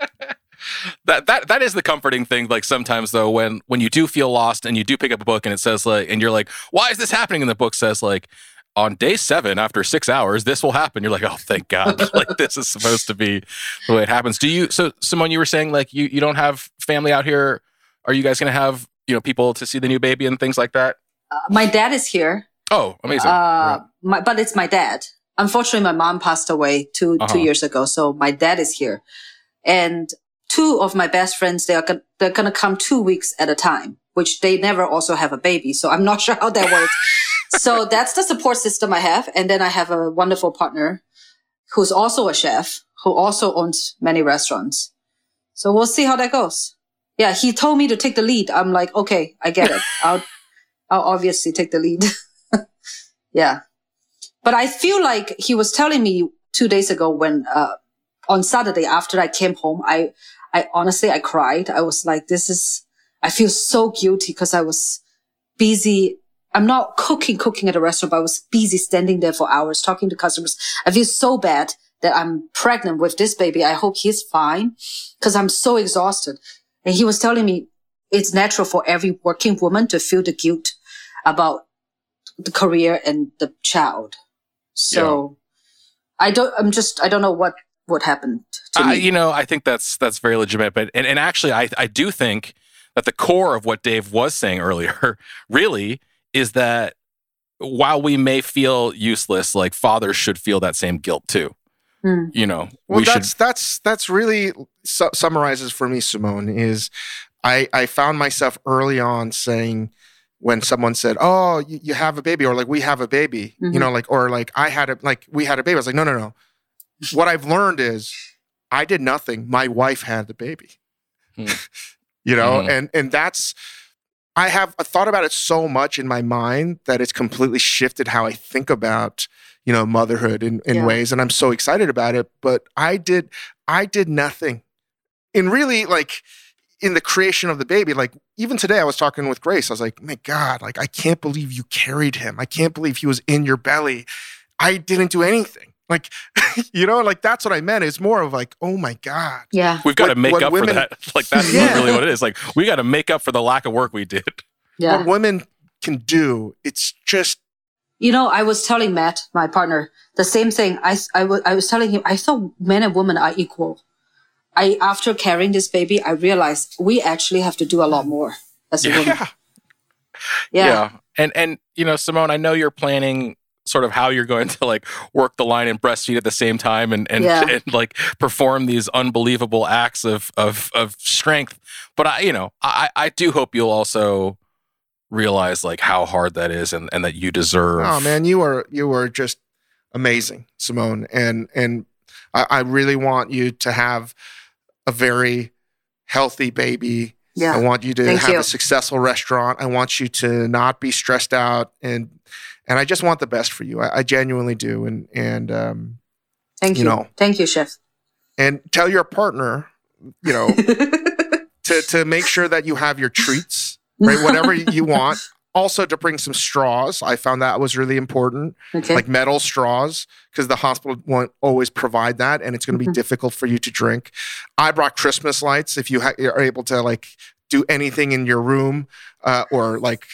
*laughs* that that that is the comforting thing like sometimes though when when you do feel lost and you do pick up a book and it says like and you're like why is this happening? And the book says like on day seven after six hours this will happen. You're like oh thank god. *laughs* Like this is supposed to be the way it happens. Do you so simone you were saying like you you don't have family out here. Are you guys gonna have you know people to see the new baby and things like that? Uh, my dad is here. oh amazing. Uh, my, but it's my dad. Unfortunately, my mom passed away 2 Uh-huh. two years ago, so my dad is here, and two of my best friends they are gonna, they're gonna come two weeks at a time, which they never also have a baby. So I'm not *laughs* sure how that works. so that's the support system I have, and then I have a wonderful partner who's also a chef who also owns many restaurants. So we'll see how that goes. Yeah, he told me to take the lead. I'm like, okay, I get it. *laughs* I'll I'll obviously take the lead. *laughs* yeah. But I feel like he was telling me two days ago when, uh, on Saturday after I came home, I, I honestly, I cried. I was like, this is, I feel so guilty because I was busy. I'm not cooking, cooking at a restaurant, but I was busy standing there for hours talking to customers. I feel so bad that I'm pregnant with this baby. I hope he's fine because I'm so exhausted. And he was telling me it's natural for every working woman to feel the guilt about the career and the child. So I don't, I'm just, I don't know what would happened to Uh, me. you know, I think that's that's very legitimate. But and, and actually, I I do think that the core of what Dave was saying *laughs* earlier really is that while we may feel useless, like fathers should feel that same guilt too. Hmm. You know, Well, we that's should. that's that's really su- summarizes for me, Simone. Is I I found myself early on saying when someone said, "Oh, you, you have a baby," or like "We have a baby," you Mhm. know, like or like I had a like we had a baby. I was like, "No, no, no." What I've learned is I did nothing. My wife had the baby. Hmm. *laughs* you know, Mhm. and and that's I have thought about it so much in my mind that it's completely shifted how I think about you know motherhood in, in Yeah. ways and i'm so excited about it but i did i did nothing in really like in the creation of the baby like even today i was talking with grace i was like my god like i can't believe you carried him i can't believe he was in your belly i didn't do anything like *laughs* you know like that's what i meant it's more of like oh my god yeah. We've got to make up women- for that. *laughs* Like that's Yeah. really what it is. Like we got to make up for the lack of work we did. Yeah. what women can do it's just You know, I was telling Matt, my partner, the same thing. I, I, w- I was telling him, I thought men and women are equal. I, after carrying this baby, I realized we actually have to do a lot more as a Yeah. woman. *laughs* Yeah. Yeah. And and you know, Simone, I know you're planning sort of how you're going to like work the line and breastfeed at the same time and and, Yeah. and like perform these unbelievable acts of of of strength. But I, you know, I I do hope you'll also realize like how hard that is and, and that you deserve Oh man, you are you are just amazing, Simone, and and I, I really want you to have a very healthy baby. Yeah. I want you to Thank have you. a successful restaurant. I want you to not be stressed out, and and I just want the best for you. I, I genuinely do, and and um Thank You you. know. Thank you, chef. and tell your partner, you know, *laughs* to to make sure that you have your treats, right? Whatever you want. Also, to bring some straws. I found that was really important. okay. like metal straws because the hospital won't always provide that and it's going to be Mhm. difficult for you to drink i brought christmas lights if you ha- are able to like do anything in your room uh, or like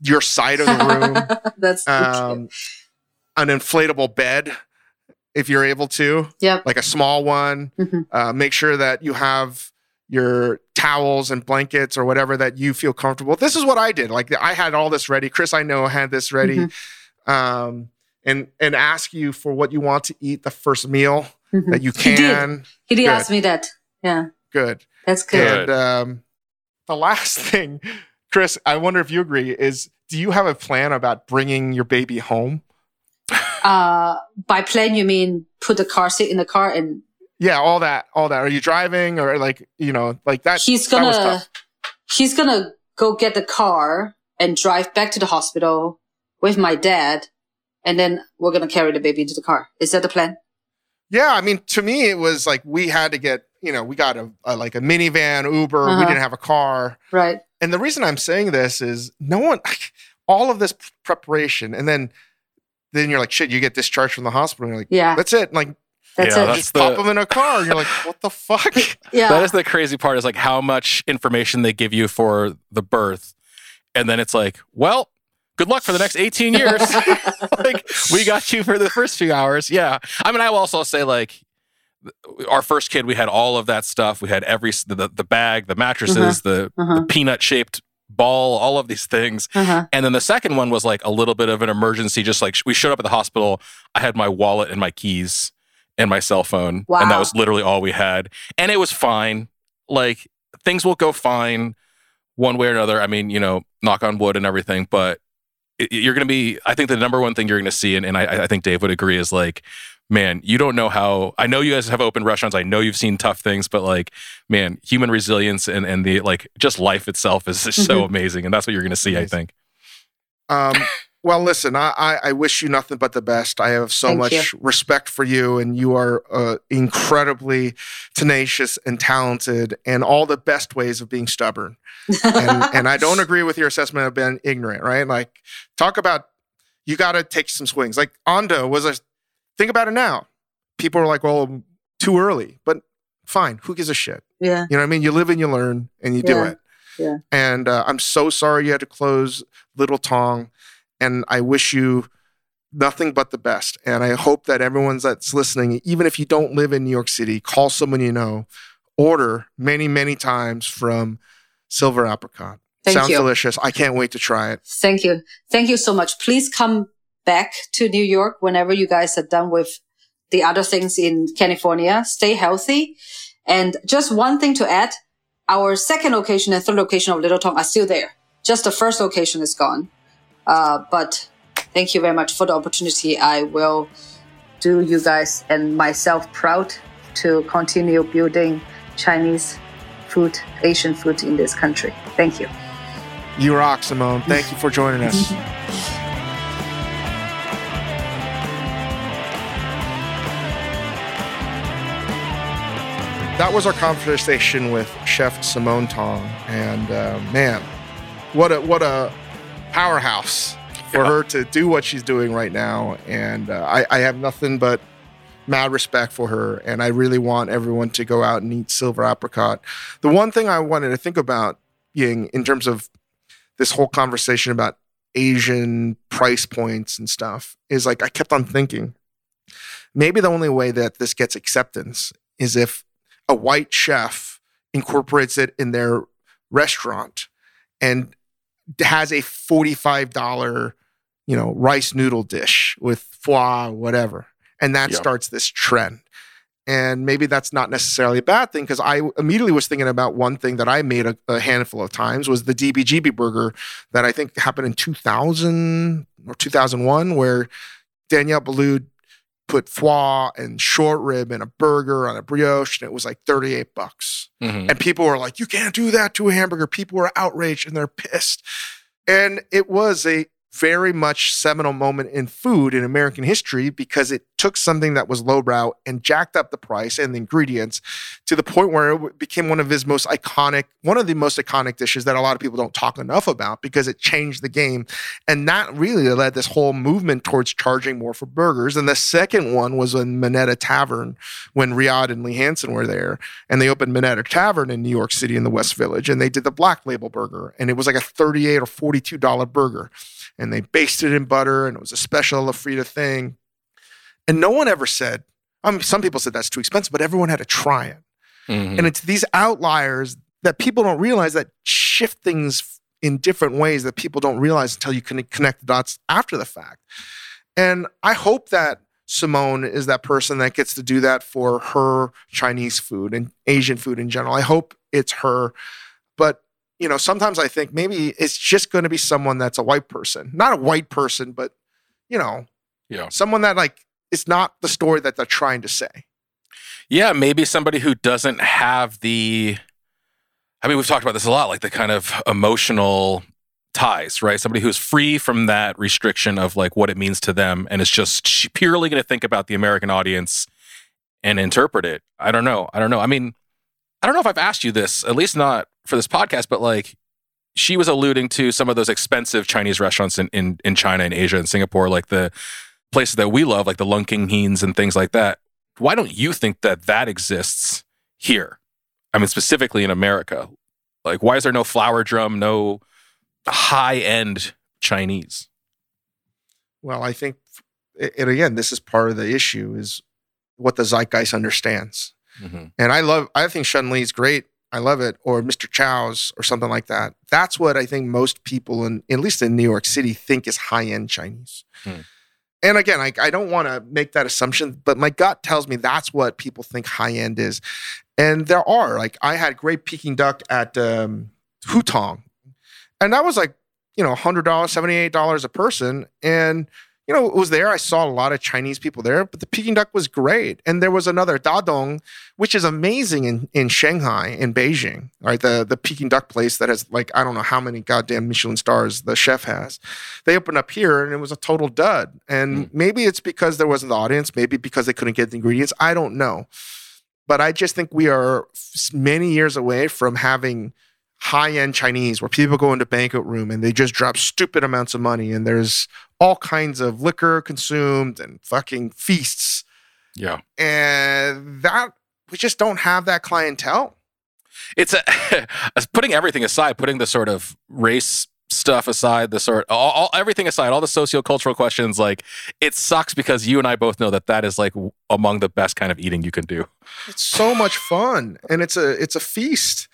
your side of the room *laughs* That's um, an inflatable bed if you're able to Yep. like a small one Mhm. uh, make sure that you have your towels and blankets or whatever that you feel comfortable this is what i did like i had all this ready chris i know had this ready Mm-hmm. um, and and ask you for what you want to eat the first meal Mhm. that you can. He did. He did ask me that. Yeah. good That's good. Good. and um, the last *laughs* thing chris i wonder if you agree is do you have a plan about bringing your baby home? Uh, by plan, you mean put the car seat in the car and yeah all that all that. Are you driving or like you know like that he's gonna tough. he's gonna go get the car and drive back to the hospital with my dad and then we're gonna carry the baby into the car. Is that the plan? Yeah, I mean, to me, it was like we had to get, you know, we got a, a like a minivan, Uber. We Uh-huh. didn't have a car, right and the reason I'm saying this is no one, *laughs* all of this preparation, and then then you're like, shit, you get discharged from the hospital. And you're like, yeah that's it. Like, that's Yeah, it that's just the- pop them in a car, and you're like, what the fuck? *laughs* yeah That is the crazy part is like how much information they give you for the birth. And then it's like, well, good luck for the next 18 years. *laughs* like we got you for the first few hours. Yeah. I mean, I will also say like our first kid, we had all of that stuff. We had every, the, the bag, the mattresses, the, Uh-huh. the peanut shaped ball, all of these things. uh-huh. And then the second one was like a little bit of an emergency. Just like we showed up at the hospital, I had my wallet and my keys and my cell phone, and that was literally all we had. And it was fine. Like things will go fine one way or another. I mean, you know, knock on wood and everything, but you're going to be. I think the number one thing you're going to see, and, and I, I think Dave would agree, is like. Man, you don't know how. I know you guys have open restaurants. I know you've seen tough things, but like, man, human resilience and and the like, just life itself is just so amazing, and that's what you're going to see. I think. Um, *laughs* well, listen, I, I, I wish you nothing but the best. I have so Thank much you. respect for you, and you are uh, incredibly tenacious and talented, and all the best ways of being stubborn. and, *laughs* and I don't agree with your assessment of being ignorant, right? Like, talk about you got to take some swings. Like, Ando was a think about it now. People are like, well, too early, but fine. Who gives a shit? yeah You know what I mean? You live and you learn and you do it. Yeah. And uh, I'm so sorry you had to close Little Tong. And I wish you nothing but the best. And I hope that everyone that's listening, even if you don't live in New York City, call someone you know, order many, many times from Silver Apricot. Thank Sounds you. delicious. I can't wait to try it. Thank you. Thank you so much. Please come back to New York whenever you guys are done with the other things in California. Stay healthy. And just one thing to add. Our second location and third location of Little Tong are still there. Just the first location is gone. Uh, but thank you very much for the opportunity. I will do you guys and myself proud to continue building Chinese food, Asian food in this country. Thank you. You rock, Simone. Thank you for joining us. *laughs* That was our conversation with Chef Simone Tong, and uh, man, what a what a powerhouse for Yeah. her to do what she's doing right now. And uh, I, I have nothing but mad respect for her, and I really want everyone to go out and eat silver apricot. The one thing I wanted to think about, Ying, in terms of this whole conversation about Asian price points and stuff is like I kept on thinking maybe the only way that this gets acceptance is if a white chef incorporates it in their restaurant and has a $45 you know rice noodle dish with foie whatever. And that starts this trend. And maybe that's not necessarily a bad thing because I immediately was thinking about one thing that I made a, a, handful of times was the DBGB burger that I think happened in 2000 or 2001, where Daniel Boulud put foie and short rib in a burger on a brioche, and it was like 38 bucks. Mm-hmm. And people were like, "You can't do that to a hamburger." People were outraged and they're pissed. And it was a very much seminal moment in food in American history because it took something that was lowbrow and jacked up the price and the ingredients to the point where it became one of his most iconic, one of the most iconic dishes that a lot of people don't talk enough about because it changed the game. And that really led this whole movement towards charging more for burgers. And the second one was in Minetta Tavern when Riad and Lee Hanson were there. And they opened Minetta Tavern in New York City in the West Village. And they did the black label burger. And it was like a 38 or $42 burger and they basted it in butter and it was a special LaFrieda thing. And no one ever said, I mean, some people said that's too expensive, but everyone had to try it. Mm-hmm. And it's these outliers that people don't realize that shift things in different ways that people don't realize until you can connect the dots after the fact. And I hope that Simone is that person that gets to do that for her Chinese food and Asian food in general. I hope it's her. But you know, sometimes I think maybe it's just going to be someone that's a white person, not a white person, but you know, yeah, someone that like it's not the story that they're trying to say. Yeah, maybe somebody who doesn't have the. I mean, we've talked about this a lot, like the kind of emotional ties, right? Somebody who's free from that restriction of like what it means to them and is just purely going to think about the American audience and interpret it. I don't know. I don't know. I mean, I don't know if I've asked you this, at least not for this podcast, but like she was alluding to some of those expensive Chinese restaurants in, in, in China and Asia and Singapore, like the places that we love, like the Lung King Heens and things like that. Why don't you think that that exists here? I mean, specifically in America. Like, why is there no flower drum, no high end Chinese? Well, I think, and again, this is part of the issue is what the zeitgeist understands. Mm-hmm. And I love, I think Shun Lee's great. I love it. Or Mr. Chow's or something like that. That's what I think most people, in, at least in New York City, think is high end Chinese. Mm. And again, I, I don't want to make that assumption, but my gut tells me that's what people think high end is. And there are, like, I had great Peking duck at um, Hutong, and that was like, you know, $100, $78 a person. And you know, it was there. I saw a lot of Chinese people there, but the Peking duck was great. And there was another Dadong, which is amazing in, in Shanghai, in Beijing, right? The the Peking duck place that has like, I don't know how many goddamn Michelin stars the chef has. They opened up here and it was a total dud. And mm. maybe it's because there wasn't the audience, maybe because they couldn't get the ingredients. I don't know. But I just think we are many years away from having high end Chinese where people go into banquet room and they just drop stupid amounts of money and there's all kinds of liquor consumed and fucking feasts. Yeah. And that we just don't have that clientele. It's a *laughs* putting everything aside, putting the sort of race stuff aside, the sort all, all everything aside, all the sociocultural questions. Like it sucks because you and I both know that that is like among the best kind of eating you can do. It's so much fun, and it's a it's a feast.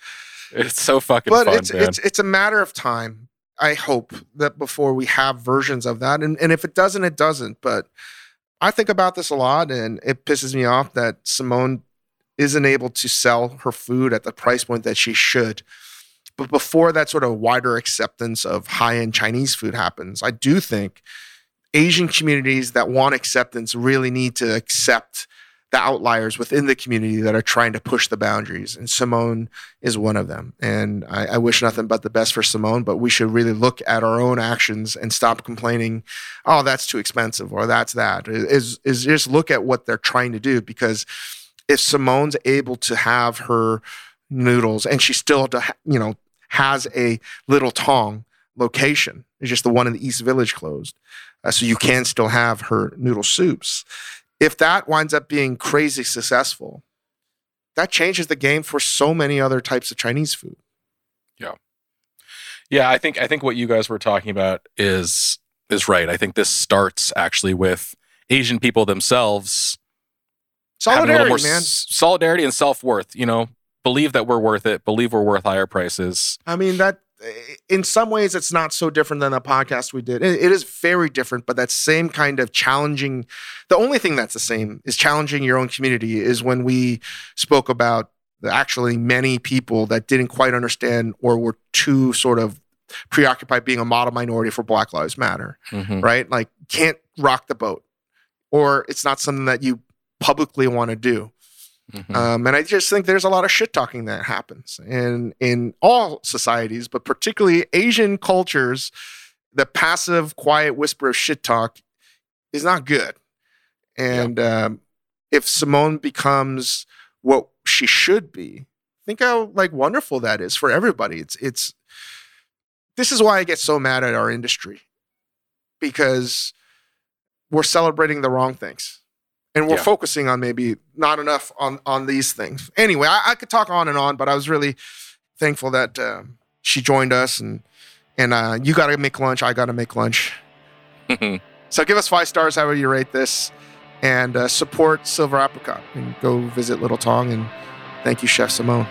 *laughs* It's so fucking but fun, it's, man. It's it's a matter of time. I hope that before we have versions of that, and and if it doesn't, it doesn't. But I think about this a lot, and it pisses me off that Simone isn't able to sell her food at the price point that she should. But before that sort of wider acceptance of high end Chinese food happens, I do think Asian communities that want acceptance really need to accept the outliers within the community that are trying to push the boundaries. And Simone is one of them. And I, I, wish nothing but the best for Simone, but we should really look at our own actions and stop complaining, oh, that's too expensive or that's that. Is, is just look at what they're trying to do because if Simone's able to have her noodles and she still, to, you know, has a little tong location, it's just the one in the East Village closed. Uh, so you can still have her noodle soups if that winds up being crazy successful, that changes the game for so many other types of Chinese food. Yeah. Yeah, I think I think what you guys were talking about is is right. I think this starts actually with Asian people themselves solidarity, more man. s- solidarity and self worth. You know, believe that we're worth it. Believe we're worth higher prices. I mean that in some ways it's not so different than the podcast we did. It- is very different, but that same kind of challenging. The only thing that's the same is challenging your own community. Is when we spoke about actually many people that didn't quite understand or were too sort of preoccupied being a model minority for Black Lives Matter, Mhm. right? Like can't rock the boat, or it's not something that you publicly want to do. Mhm. Um, and I just think there's a lot of shit talking that happens in in all societies, but particularly Asian cultures. The passive, quiet whisper of shit talk is not good. And um, if Simone becomes what she should be, think how like wonderful that is for everybody. It's it's. This is why I get so mad at our industry, because we're celebrating the wrong things and we're Yeah. focusing on maybe not enough on on these things. Anyway, I, I could talk on and on, but I was really thankful that um, she joined us and and uh, you got to make lunch. I got to make lunch. *laughs* So give us five stars, however you rate this, and uh, support Silver Apricot and go visit Little Tong. And thank you, Chef Simone.